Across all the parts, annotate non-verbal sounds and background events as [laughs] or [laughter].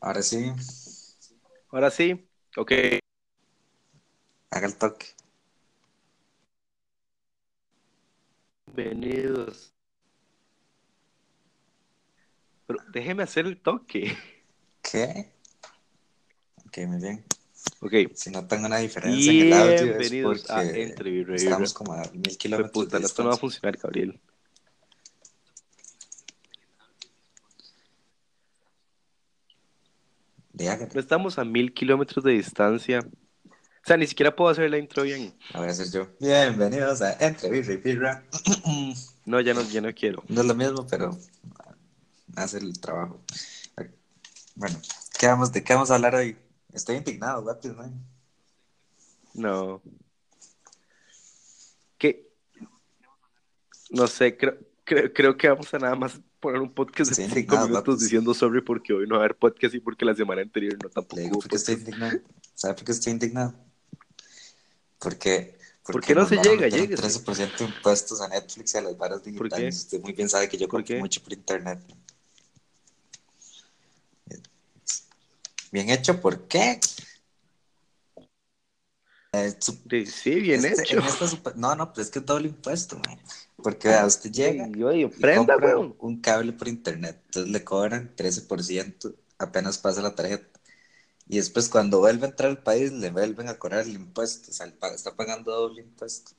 Ahora sí, Ahora sí, ok. haga el toque. Bienvenidos. Pero déjeme hacer el toque. ¿Qué? Ok, muy bien. Ok. Si no tengo una diferencia en el audio es Bienvenidos a porque Entre y Reír. estamos como a mil kilómetros de esto no va a funcionar, Gabriel. No estamos a mil kilómetros de distancia. O sea, ni siquiera puedo hacer la intro bien. A hacer yo. Bienvenidos a Entre Birra y Birra. No, ya no, ya no quiero. No es lo mismo, pero hace el trabajo. Bueno, ¿qué vamos, ¿de qué vamos a hablar hoy? Estoy indignado, guapis, man. No. ¿Qué? No sé, creo, creo, creo que vamos a nada más poner un podcast de cinco minutos diciendo sorry porque hoy no va a haber podcast y porque la semana anterior no tampoco Le digo hubo porque estoy podcast. indignado. ¿Sabe por qué estoy indignado? Porque, ¿Por qué no se llega? Lléguese. 13% de impuestos a Netflix y a las varas digitales. Usted muy bien sabe que yo ¿Por compro mucho por internet. Bien hecho, ¿por qué? Eh, Sí, sí, bien este- hecho. en esta super- No, no, pero es que es doble impuesto, man. Porque vea, usted llega y compra un cable por internet, entonces le cobran 13% apenas pasa la tarjeta. Y después cuando vuelve a entrar al país le vuelven a cobrar el impuesto, o sea, está pagando doble impuesto.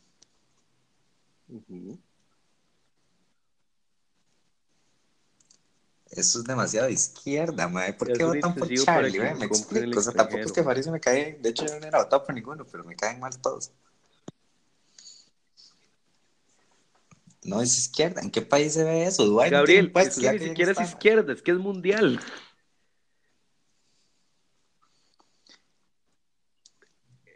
Eso es demasiado de izquierda, mae. ¿Por qué votan por Charlie? Me explico. O sea, tampoco es que. Faris me cae. De hecho, yo no era votado por ninguno, pero me caen mal todos. No es izquierda. ¿En qué país se ve eso? No tiene Gabriel, impuestos, es que ni que siquiera es izquierda, es que es mundial.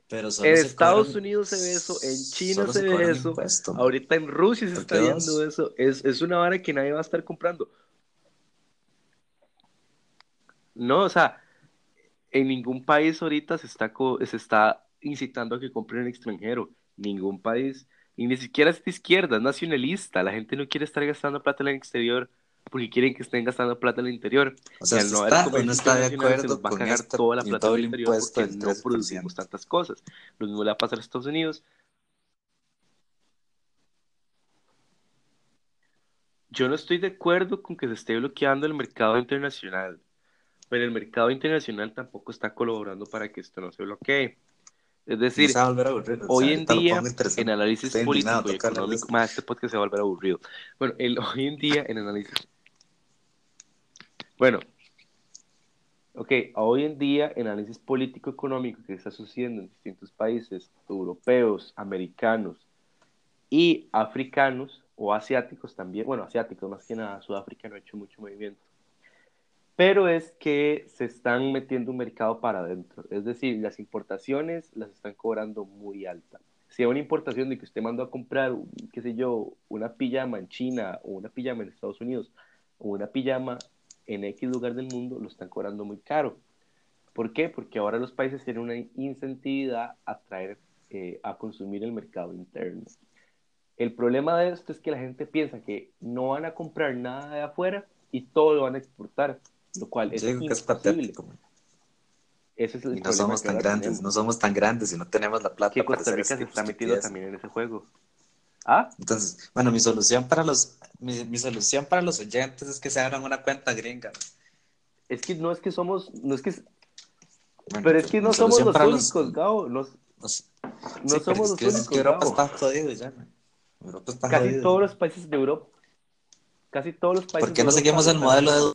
Pero solo En Estados cobran- Unidos se ve eso, en China se ve eso, impuesto, ahorita en Rusia se ¿Por está viendo dos? eso. Es, es una vara que nadie va a estar comprando. No, o sea, en ningún país ahorita se está, co- se está incitando a que compren en extranjero. Ningún país. Y ni siquiera es de izquierda, es nacionalista. La gente no quiere estar gastando plata en el exterior porque quieren que estén gastando plata en el interior. O sea, Y al ¿usted no está no está de acuerdo nos va a con cagar este toda la plata en el doble interior porque del no 13%? producimos tantas cosas. Lo mismo le va a pasar a Estados Unidos. Yo no estoy de acuerdo con que se esté bloqueando el mercado internacional, pero el mercado internacional tampoco está colaborando para que esto no se bloquee. Es decir, a aburrir, hoy en día, en análisis Estoy indignado, político y toca hablar de económico, esto. más este podcast se va a volver aburrido. Bueno, el, [laughs] hoy en día, en análisis. Bueno, ok, hoy en día, en análisis político-económico que está sucediendo en distintos países europeos, americanos y africanos o asiáticos también, bueno, asiáticos más que nada, Sudáfrica no ha hecho mucho movimiento, pero es que se están metiendo un mercado para adentro, es decir, las importaciones las están cobrando muy alta. Si hay una importación de que usted mandó a comprar, qué sé yo, una pijama en China o una pijama en Estados Unidos o una pijama en X lugar del mundo, lo están cobrando muy caro. ¿Por qué? Porque ahora los países tienen una incentividad a traer, eh, a consumir el mercado interno. El problema de esto es que la gente piensa que no van a comprar nada de afuera y todo lo van a exportar, lo cual es Yo digo que es patético. Ese es el Y no somos tan grandes, tenemos. no somos tan grandes y no tenemos la plata que Costa Rica se este está de metiendo estupideces. también en ese juego. ¿Ah? Entonces, bueno, mi solución para los, mi, mi solución para los oyentes es que se abran una cuenta gringa. Es que no es que somos, no es que, Bueno, pero es que no somos los únicos, Gabo, no, no sé. no Sí, somos los que, es únicos, que Europa está jodido ya. man. Europa está Casi jodido. todos los países de Europa, casi todos los países ¿Por qué no seguimos el modelo de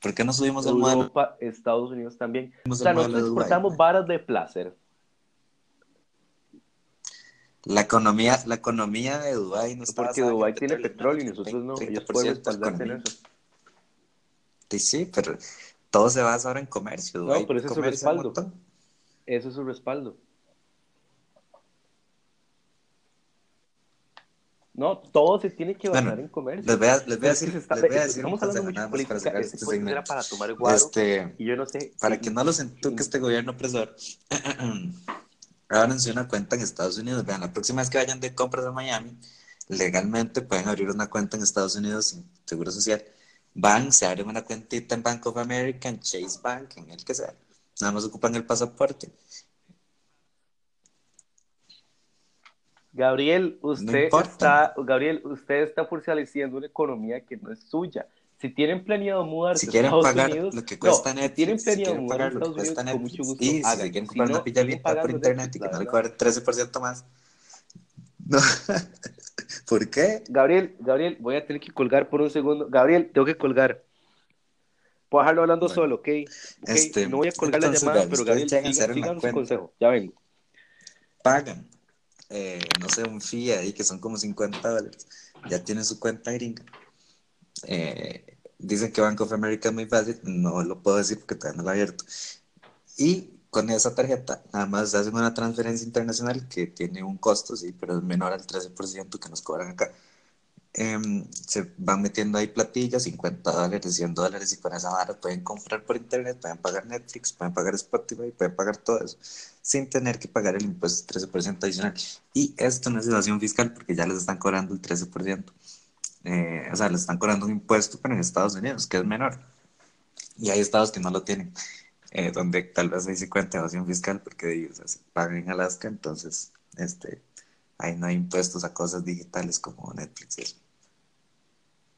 ¿Por qué no subimos el modelo? Europa, Estados Unidos también. O sea, nosotros exportamos varas de placer. La economía, la economía de Dubái no está Porque Dubái tiene petróleo, y nosotros no. 30% Ellos pueden en eso. Sí, sí, pero todo se basa ahora en comercio. Dubái pero ese es su respaldo. Eso es su respaldo. No, todo se tiene que basar Bueno, en comercio. Les voy a, les voy a que decir, está- les voy a decir estamos hablando mucho de más para política. cerrar Este podcast era segmento. para tomar guaro. Este, Y yo no sé. para si- que no los entuque este gobierno opresor, [clears throat] ábranse una cuenta en Estados Unidos. Vean, la próxima vez que vayan de compras a Miami, legalmente pueden abrir una cuenta en Estados Unidos sin seguro social van, se abren una cuentita en Bank of America, en Chase Bank, en el que sea. Nada más ocupan el pasaporte. Gabriel, usted está, Gabriel, usted está fortaleciendo una economía que no es suya. Si tienen planeado mudarse Si a quieren Estados pagar Unidos, lo que no, cuesta si Netflix, tienen si planeado quieren mudarse a Estados Unidos, cuesta con mucho Netflix, gusto y si hagan. quieren Si comprar no, una siguen pillanita por internet y que la [laughs] no le cobren 13% más. No. ¿Por qué? Gabriel, Gabriel, voy a tener que colgar por un segundo. Gabriel, tengo que colgar. Puedo dejarlo hablando Bueno, solo, ¿ok? Este, no voy a colgar la entonces, llamada, vean, pero Gabriel, sigan, su consejo. Ya vengo. pagan, eh, no sé, un fee ahí que son como 50 dólares. Ya tienen su cuenta gringa. Eh, dicen que Bank of America es muy fácil, no lo puedo decir porque todavía no lo he abierto. Y con esa tarjeta, nada más hacen una transferencia internacional que tiene un costo, sí, pero es menor al 13% que nos cobran acá. Em, se van metiendo ahí platillas, 50 dólares, 100 dólares, y con esa vara pueden comprar por internet, pueden pagar Netflix, pueden pagar Spotify, pueden pagar todo eso, sin tener que pagar el impuesto 13% adicional. Y esto no es evasión fiscal porque ya les están cobrando el 13%. Eh, o sea, les están cobrando un impuesto, pero en Estados Unidos, que es menor. Y hay estados que no lo tienen, eh, donde tal vez ahí se cuenta evasión fiscal porque o sea, se pagan en Alaska, entonces este, ahí no hay impuestos a cosas digitales como Netflix. eso.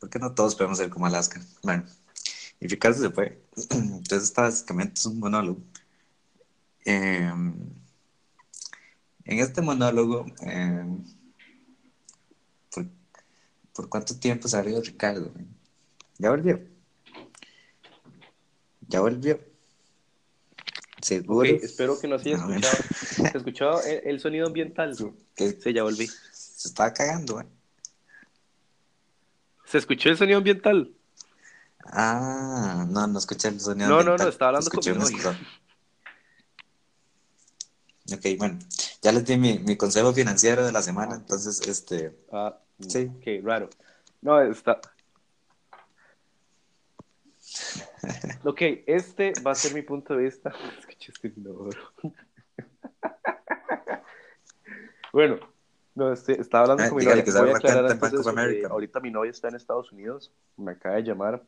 Porque no todos podemos ser como Alaska. Bueno, y Ricardo se fue. [clears throat] Entonces, esta básicamente es un monólogo. Eh, en este monólogo, eh, ¿por, por cuánto tiempo ido Ricardo? ¿Ya volvió? ¿Ya volvió? ¿Seguro? Espero que no se haya escuchado. ¿Se escuchó [laughs] el, el sonido ambiental? Que Sí, ya volví. se estaba cagando, ¿eh? ¿Se escuchó el sonido ambiental? Ah, no, no escuché el sonido No, no, no, ambiental. estaba hablando Escuché con mi un novia. scroll. Ok, bueno, ya les di mi, mi consejo financiero de la semana, entonces, este, Ah, Sí. Ok, raro. No, está. [laughs] Ok, este va a ser mi punto de vista. Escuché este inodoro. bueno, no, este, estaba hablando Ah, con mi novia. que Voy a aclarar antes eso, que America. ahorita mi novia está en Estados Unidos, me acaba de llamar.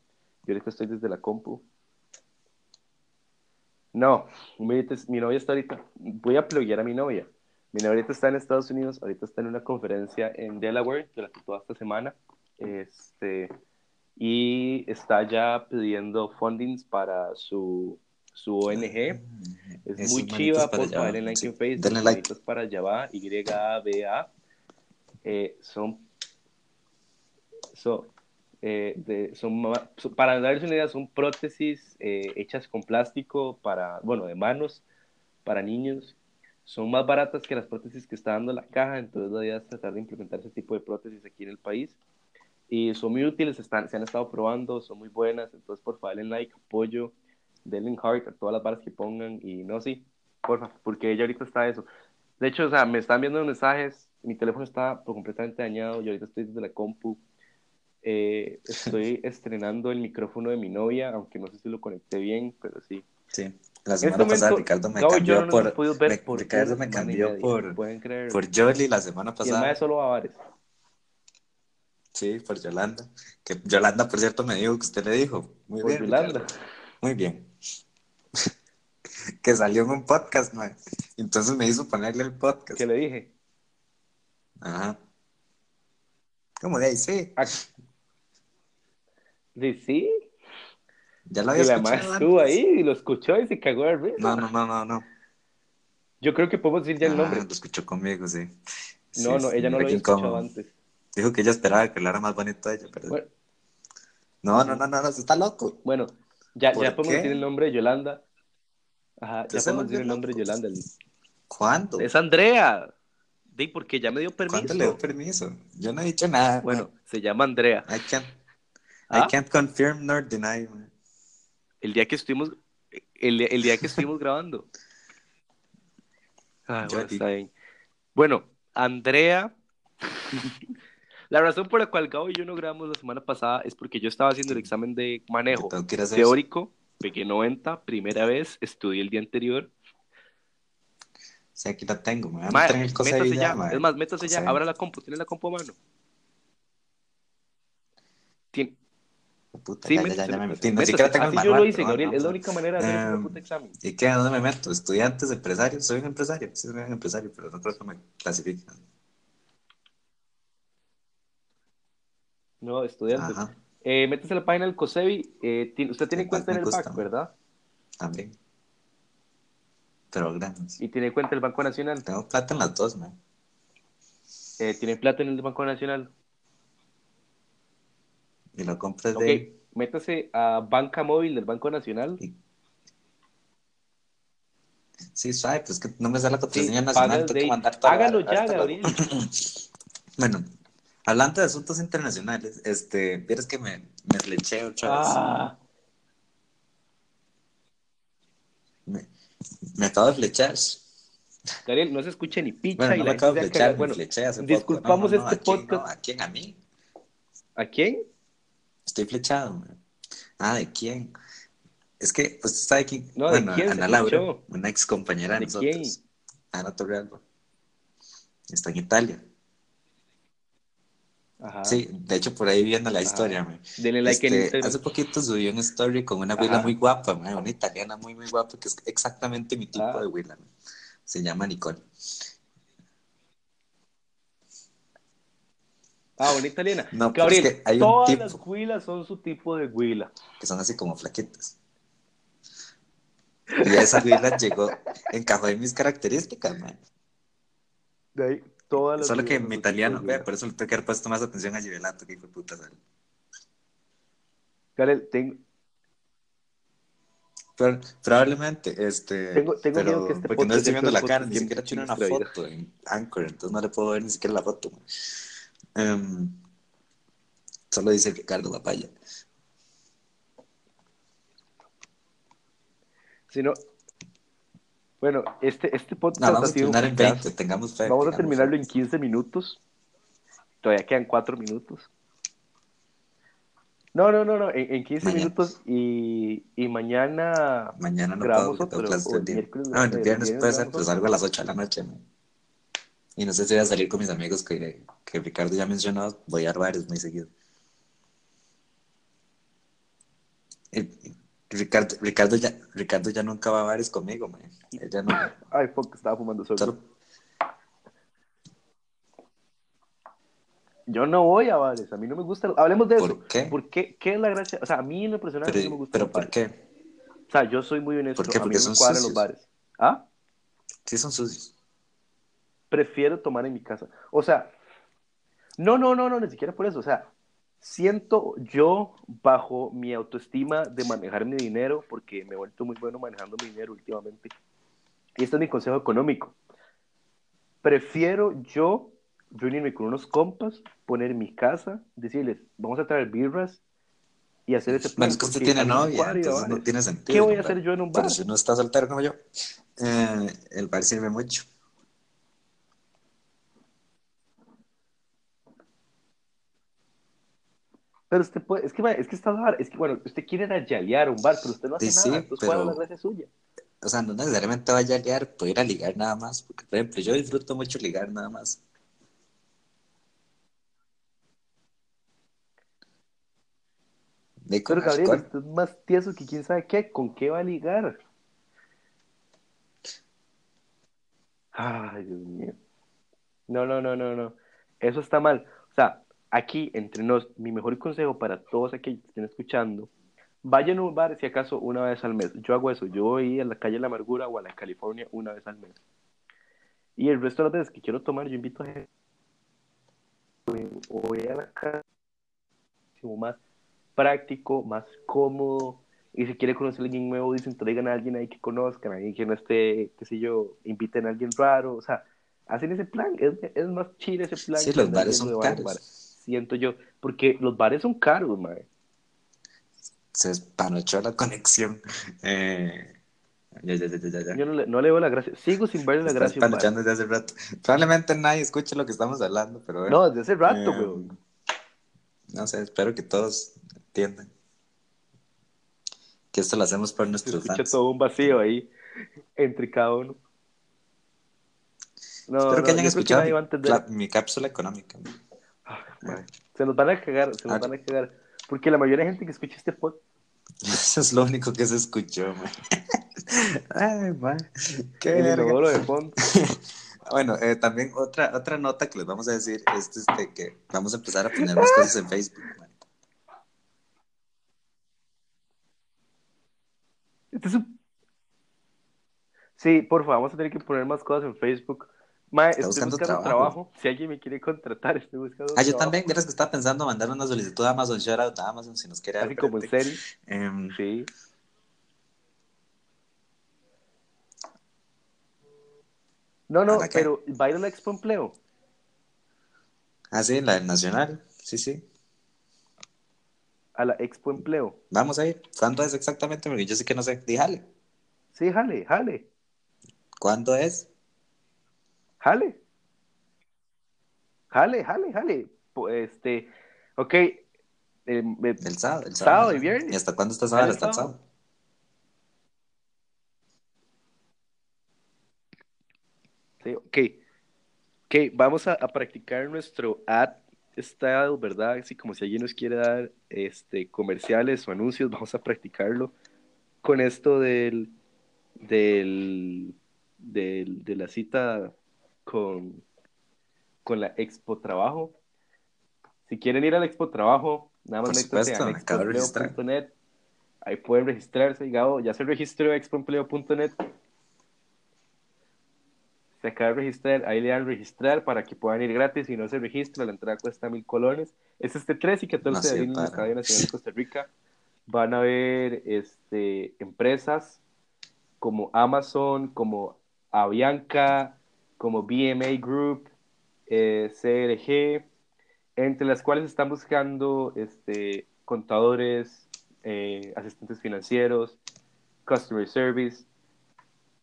Yo ahorita estoy desde la compu. No, mi, novia está ahorita. Voy a pluguear a mi novia. Mi novia ahorita está en Estados Unidos, ahorita está en una conferencia en Delaware durante toda esta semana. Este, y está ya pidiendo fundings para su, su ONG. Es Esos muy chiva, por favor, en like sí. en Facebook. Denle like. para allá va, Y-A-B-A. Eh, son, so- eh, de- son, para darles una idea, son prótesis eh, hechas con plástico para, bueno, de manos para niños. Son más baratas que las prótesis que está dando la caja, entonces la idea es tratar de implementar ese tipo de prótesis aquí en el país. Y son muy útiles, están, se han estado probando, son muy buenas, entonces por favor denle like, apoyo, denle heart a todas las varas que pongan y no, sí, porfa, porque ella ahorita está eso. De hecho, o sea, me están viendo mensajes, mi teléfono está completamente dañado, yo ahorita estoy desde la compu, eh, [laughs] estoy estrenando el micrófono de mi novia, aunque no sé si lo conecté bien, pero sí. Sí, la En semana este pasada momento, Ricardo me Gabo y cambió no por, ver me- por Ricardo me y cambió por, por Jolly la semana y el pasada. mae solo bares. Sí, por Yolanda. Que Yolanda, por cierto, me dijo que usted le dijo. Muy Por bien. Yolanda. Ricardo. Muy bien. [laughs] que salió en un podcast, man. Entonces me hizo ponerle el podcast. ¿Qué le dije? Ajá. ¿Cómo de ahí? Sí. Ah, ¿Sí? Ya lo Y había la mae escuchado estuvo antes. ahí y lo escuchó y se cagó de risa. No, no, no, no, no. Yo creo que podemos decir ya el Ah, nombre. lo escuchó conmigo, sí. No, Sí, no, sí, ella no lo había escuchado antes. Dijo que ella esperaba que hablara más bonito a ella, pero... Bueno, No, no, no, no, no, se está loco. bueno, ya, ¿Por ya podemos qué? decir el nombre de Yolanda. Ajá, ¿Usted ya podemos decir el nombre de? Yolanda. ¿Cuándo? Es Andrea. Di, porque ya me dio permiso. ¿Cuándo le dio permiso? Yo no he dicho nada. Bueno, se llama Andrea. can't, ¿Ah? I can't confirm nor deny, man. El día que estuvimos, el, el día que estuvimos [laughs] grabando. Ay, Yo bueno, está bien. Bueno, Andrea. La razón por la cual Gabo y yo no grabamos la semana pasada es porque yo estaba haciendo el examen de manejo teórico, pegué 90, primera vez, estudié el día anterior. Sí, aquí la tengo, me van a el cosa ya, es más, métase ya, abra la compu, tiene la compu a mano. Puta, Sí, ya, ya, ya, me siquiera el yo lo hice, Gabriel. Es la única manera de hacer Em, un puto examen. ¿Y qué? ¿A dónde me meto? ¿Estudiantes, empresarios? Soy un empresario, sí, soy un empresario, pero no creo que me clasifiquen. No, estudiantes. Ajá, Eh, métese a la página del COSEBI. Eh, usted tiene cuenta en el BAC. ¿verdad? también. Pero grandes. Y tiene cuenta en el Banco Nacional. Tengo plata en las dos, man. Eh, tiene plata en el Banco Nacional. Y lo compras Ok, de... métase a banca móvil del Banco Nacional. Sí, suave, pues que no me sale la Sí, paga nacional, tengo que mandar toda la Hágalo ya. Gabriel. [laughs] Bueno, hablando de asuntos internacionales, este, vieras que me, me fleché otra vez. Ah, Me, me acabo de flechar. Gabriel, no se escucha ni picha Bueno, y no la me acabo de flechar. Bueno, fleché hace disculpamos poco. No, este ¿a quién? podcast. ¿A quién? ¿A mí? ¿A quién? Estoy flechado. man. Ah, ¿de quién? Es que usted sabe quién. No, ¿de bueno, quién Ana Laura, flechó? una ex compañera de, ¿De nosotros. quién? Ana Torrealba. Está en Italia. Ajá. Sí, de hecho, por ahí viendo la Ajá. historia. man. Denle like en Este, Instagram. hace poquito subió una story con una huila Ajá. muy guapa, man, una italiana muy, muy guapa, que es exactamente mi tipo Ah. de huila. Se llama Nicole. Ah, una italiana. No, Gabriel, es que hay un todas tipo- las huilas son su tipo de huila. que son así como flaquitas. Y esa huila llegó, encajó en mis características, man. De ahí, todas las Solo que son mi italiano, ve, por eso le tengo que haber puesto más atención a Givelato, que hijo de puta sale. Gabriel, tengo, Pero, probablemente, este. Tengo- tengo pero, miedo que este porque no estoy viendo la cara, ni siquiera tiene una foto en Anchor, entonces no le puedo ver ni siquiera la foto. man. Em, solo dice Ricardo Lapaya. si no... Bueno, este, este podcast No, vamos ha a sido un terminar en fracaso. 20, tengamos fe. Vamos a terminarlo fe. en 15 minutos. Todavía quedan 4 minutos. No, no, no, no, en, en 15 Mañana. minutos y, y mañana Mañana no grabamos puedo, porque tengo otro, clases o el miércoles, No, el el viernes puede ser, otro. salgo a las 8 de la noche. man. Y no sé si voy a salir con mis amigos que, que Ricardo ya mencionó. Voy a bares muy seguido. Y Ricardo, Ricardo, ya, Ricardo ya nunca va a bares conmigo, man. Él ya no. [laughs] Ay, fuck, estaba fumando solo. Solo, Yo no voy a bares, a mí no me gusta. Hablemos de ¿Por eso. qué? ¿Por qué? ¿Qué es la gracia? O sea, a mí en lo personal mí no me pero, gusta pero los ¿por bares. qué? O sea, yo soy muy honesto, ¿Por qué? a mí Porque no me son cuadran los sucios. bares. ¿Ah? Sí, son sucios. Prefiero tomar en mi casa. O sea, no, no, no, no, ni siquiera por eso. O sea, siento yo bajo mi autoestima de manejar mi dinero, porque me he vuelto muy bueno manejando mi dinero últimamente. Y este es mi consejo económico. Prefiero yo reunirme con unos compas, poner mi casa, decirles, vamos a traer birras y hacer ese plan. Bueno, es que usted tiene novia, entonces no tiene sentido. ¿Qué voy a hacer yo en un bar? Pero si uno está soltero como yo, eh, el bar sirve mucho. Pero usted puede, es que, es que está bar, es que bueno, usted quiere yalear a un bar, pero usted no hace Sí, nada, entonces ¿cuál es pero- la gracia suya? O sea, no necesariamente vaya a ligar, puede ir a ligar nada más. Porque, por ejemplo, yo disfruto mucho ligar nada más. De Pero Gabriel, alcohol. usted es más tieso que quién sabe qué, ¿con qué va a ligar? Ay, Dios mío. No, no, no, no, no. Eso está mal. O sea, aquí entre nos, mi mejor consejo para todos aquellos que estén escuchando, vayan a un bar si acaso una vez al mes. Yo hago eso, yo voy a la calle de la Amargura o a la California una vez al mes. Y el resto de las veces que quiero tomar, yo invito a gente. O voy a la como más práctico, más cómodo. Y si quiere conocer a alguien nuevo, dicen, traigan a alguien ahí que conozcan, a alguien que no esté, qué sé yo, inviten a alguien raro. O sea, hacen ese plan. Es, es más chido ese plan. Sí, los bares son caros. bar. Siento yo. Porque los bares son caros, mae. Se espanochó la conexión. Eh, ya, ya, ya. Yo no le, no le veo la gracia. Sigo sin verle la Se gracia. espanochando desde hace rato. Probablemente nadie escuche lo que estamos hablando, pero bueno. No, desde hace rato, Eh, weón. No sé, espero que todos entiendan. Que esto lo hacemos por Se nuestros escucha fans. todo un vacío ahí entre cada uno. No, Espero no, que hayan escuchado nadie mi, entender. la- mi cápsula económica. Se nos van a cagar, se nos Ah, van a cagar. Porque la mayoría de gente que escucha este podcast. [laughs] Eso es lo único que se escuchó, man. [laughs] Ay, man. Qué el de fondo. [laughs] Bueno, eh, también otra, otra nota que les vamos a decir es este, que vamos a empezar a poner más cosas en Facebook. man. Este es un- Sí, por favor, vamos a tener que poner más cosas en Facebook. Mae, estoy buscando buscando, trabajo. trabajo. Si alguien me quiere contratar, estoy buscando Ah, yo también, verás que estaba pensando mandar una solicitud a Amazon, shout out a Amazon si nos quiere Así como en serio. Em, Sí. No, no, pero va a ir a la Expo Empleo. ah, sí, la del Nacional. Sí, sí. A la Expo Empleo. Vamos a ir. ¿Cuándo es exactamente? Porque yo sí que no sé. Díjale. Sí, jale, jale, ¿Cuándo es? Jale. Jale, jale, jale. Este, ok. eh, eh, El sábado. El sábado, Sábado y viernes. ¿Y hasta cuándo está sábado? Vale, Hasta el sábado. sábado. Sí, ok. Ok, vamos a, a practicar nuestro ad style, ¿verdad? Así como si alguien nos quiere dar este, comerciales o anuncios, vamos a practicarlo con esto del, del, del- de la cita con, con la Expo Trabajo. Si quieren ir al Expo Trabajo, nada más métanse a expoempleo.net. Ahí pueden registrarse, Gabo. Ya se registró expoempleo.net. Se acaba de registrar, ahí le dan registrar para que puedan ir gratis. Si no se registra, la entrada cuesta mil colones. Es este 13 y 14 No, de abril en el. Estadio Nacional de Costa Rica. Van a haber este, empresas como Amazon, como Avianca, como BMA Group, eh, CRG, entre las cuales están buscando este, contadores, eh, asistentes financieros, customer service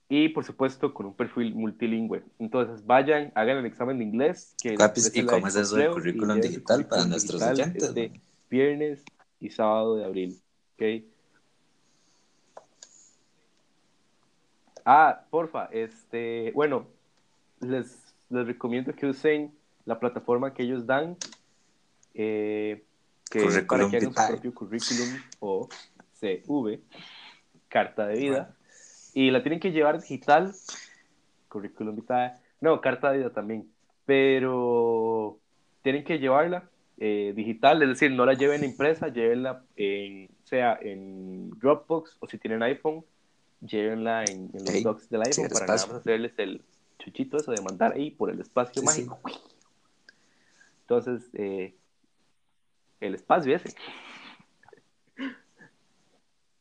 y por supuesto con un perfil multilingüe. Entonces vayan, hagan el examen de inglés. Que Capis, ¿y cómo es eso del currículum digital para currículum nuestros digital oyentes, este viernes y sábado de abril. ¿ok? Ah, porfa, este, bueno, les, les recomiendo que usen la plataforma que ellos dan, eh, que es para Curriculum que hagan su propio currículum o CV, carta de vida, y la tienen que llevar digital, currículum vitae, no, carta de vida también, pero tienen que llevarla eh, digital, es decir, no la lleven impresa, llévenla en, sea en Dropbox o si tienen iPhone, llévenla en, en los docs del iPhone para nada más hacerles el chuchito eso de mandar ahí por el espacio Sí, mágico. Entonces, eh, el espacio ese.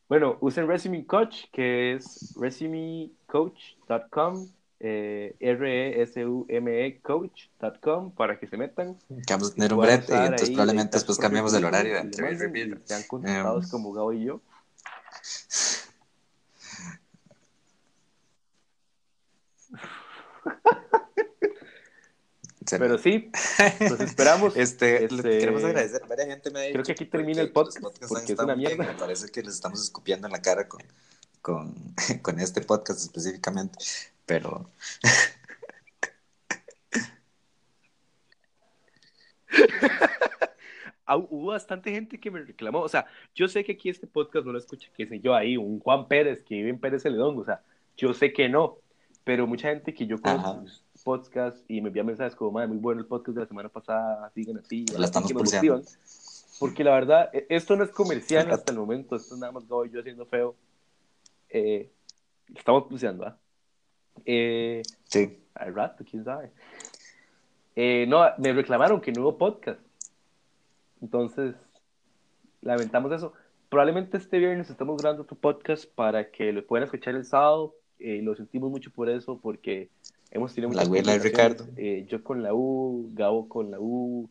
Bueno, usen Resume Coach, que es resumecoach.com, eh, R-E-S-U-M-E coach.com, para que se metan. Que vamos a tener un brete y entonces probablemente después cambiamos el propio horario de entrevista. Sean contratados Em. como Gabo y yo. Se Pero me- sí, los esperamos. [laughs] Este, Este, queremos agradecer. Varias gente me ha creo que aquí termina el podcast, porque es una bien, mierda. Me parece que les estamos escupiendo en la cara con, con, [laughs] con este podcast específicamente. Pero [laughs] hubo bastante gente que me reclamó. O sea, yo sé que aquí este podcast no lo escucha, que sé yo ahí, un Juan Pérez que vive en Pérez Celedón. O sea, yo sé que no. Pero mucha gente que yo conozco podcasts y me envía mensajes como, madre, muy bueno el podcast de la semana pasada, sigan así. la estamos que me pulseando. motivan. Porque la verdad, e- esto no es comercial Exacto. hasta el momento, esto es nada más Gabo y yo haciendo feo. Eh, estamos pulseando, ¿ah? Eh, Sí. al rato, quién sabe. Eh, no, me reclamaron que no hubo podcast. Entonces, lamentamos eso. Probablemente este viernes estamos grabando otro podcast para que lo puedan escuchar el sábado. Eh, lo sentimos mucho por eso, porque hemos tenido La muchas complicaciones. Ricardo. Eh, yo con la U, Gabo con la U,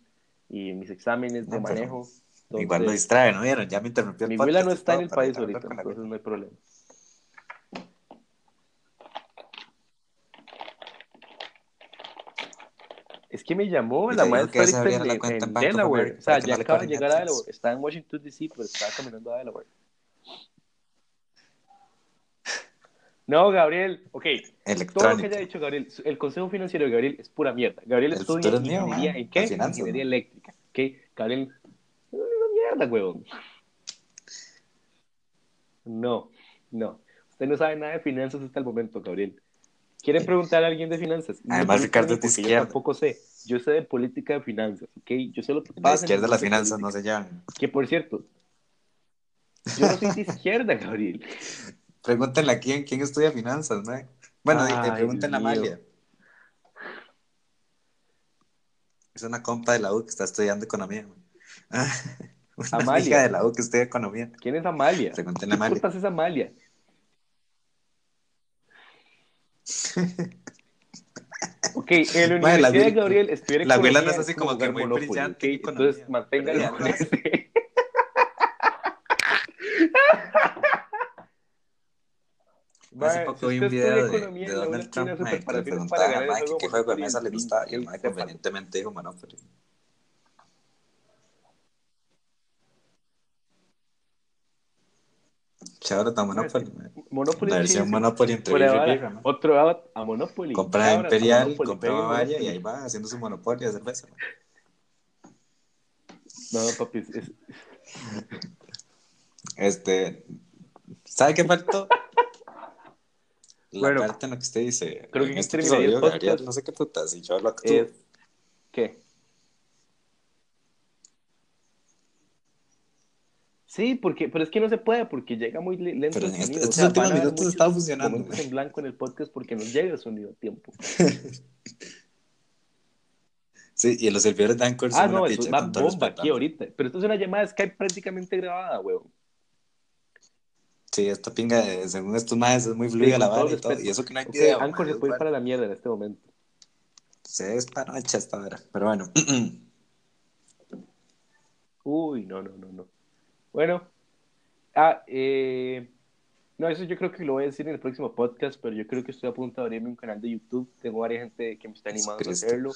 y mis exámenes de No, manejo. Igual lo Entonces, distrae, ¿no vieron? Ya me interrumpió el mi abuela no está en el país ahorita, la entonces no hay problema. Es que me llamó la maestra ahorita en, la en en Delaware. O sea, ya acaba de llegar a. Delaware. Está en Washington, D.C., pero está caminando a Delaware. No, Gabriel, ok. Todo lo que haya dicho Gabriel, el consejo financiero de Gabriel es pura mierda. Gabriel El estudia es mío, ingeniería man. en qué? Ingeniería eléctrica. ¿ok? Gabriel, una mierda. huevón. No, no. Usted no sabe nada de finanzas hasta el momento, Gabriel. ¿Quieren preguntar a alguien de finanzas? Además, no Ricardo es de izquierda. Yo tampoco sé. Yo sé de política de finanzas, ¿ok? Yo sé lo que La pasa. en izquierda las finanzas no se llevan. Que por cierto, yo no soy de izquierda, [laughs] Gabriel. Pregúntenle a quién, quién estudia finanzas, ¿no? Bueno, eh, Ay, pregúntenle a. Amalia. Es una compa de la U que está estudiando economía. [laughs] Una Amalia. amiga de la U que estudia economía. ¿Quién es Amalia? Pregúntenle a ¿Qué Amalia. putas es Amalia? [laughs] Ok, en la Madre, la Universidad de Gabriel estudiar la abuela no es así como que muy Monopoly, brillante en ¿ok? economía, Entonces manténgalo pero con ese. [laughs] Hace poco vi un video de, de Donald Trump mae, que le para a Mike qué juego de mesa le gustaba y el Mike convenientemente dijo Monopoly. Chabra está Monopoly. Monopoly La versión. Monopoly entre mae. Otro out a Monopoly. Compraba Cabras, a Imperial, Monopoly, compraba peguen Varia y ahí va haciendo su Monopoly de cerveza. No, papi, es- Este, ¿sabe qué faltó? [laughs] La Bueno, parte en la que usted dice, creo que en este el episodio, Gabriel, podcast. no sé qué putas, y yo lo actúo. es- ¿Qué? Sí, porque, pero es que no se puede porque llega muy le- lento Pero el en este- sonido. estos O sea, últimos minutos muchos estaba funcionando, en blanco en el podcast porque nos llega el sonido a tiempo. [laughs] Sí, y los servidores de Anchor son Ah, no, eso va bomba aquí ahorita. Pero esto es una llamada de Skype prácticamente grabada, weón. Sí, esta pinga, de- según estos maes, es muy fluida Sí, la vara y todo. Y eso que no hay Ok, video. Anchor se puede ir para la mierda en este momento. Se es panocha esta hora. Pero bueno. [clears throat] Uy, no, no, no, no. Bueno. Ah, eh... No, eso yo creo que lo voy a decir en el próximo podcast, pero yo creo que estoy a punto de abrirme un canal de YouTube. Tengo varias gente que me está animando a hacerlo.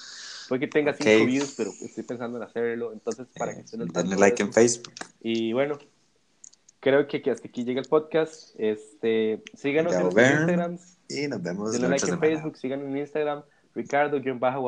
Puede que tenga Ok. cinco views, pero estoy pensando en hacerlo. Entonces, para que Eh, estén al tanto denle de like en Facebook. Y bueno, creo que, que hasta aquí llega el podcast. Este, síganos Ya en. Instagrams. Y nos vemos Denle like en semana. Facebook, síganos en Instagram. Ricardo-Guapaya.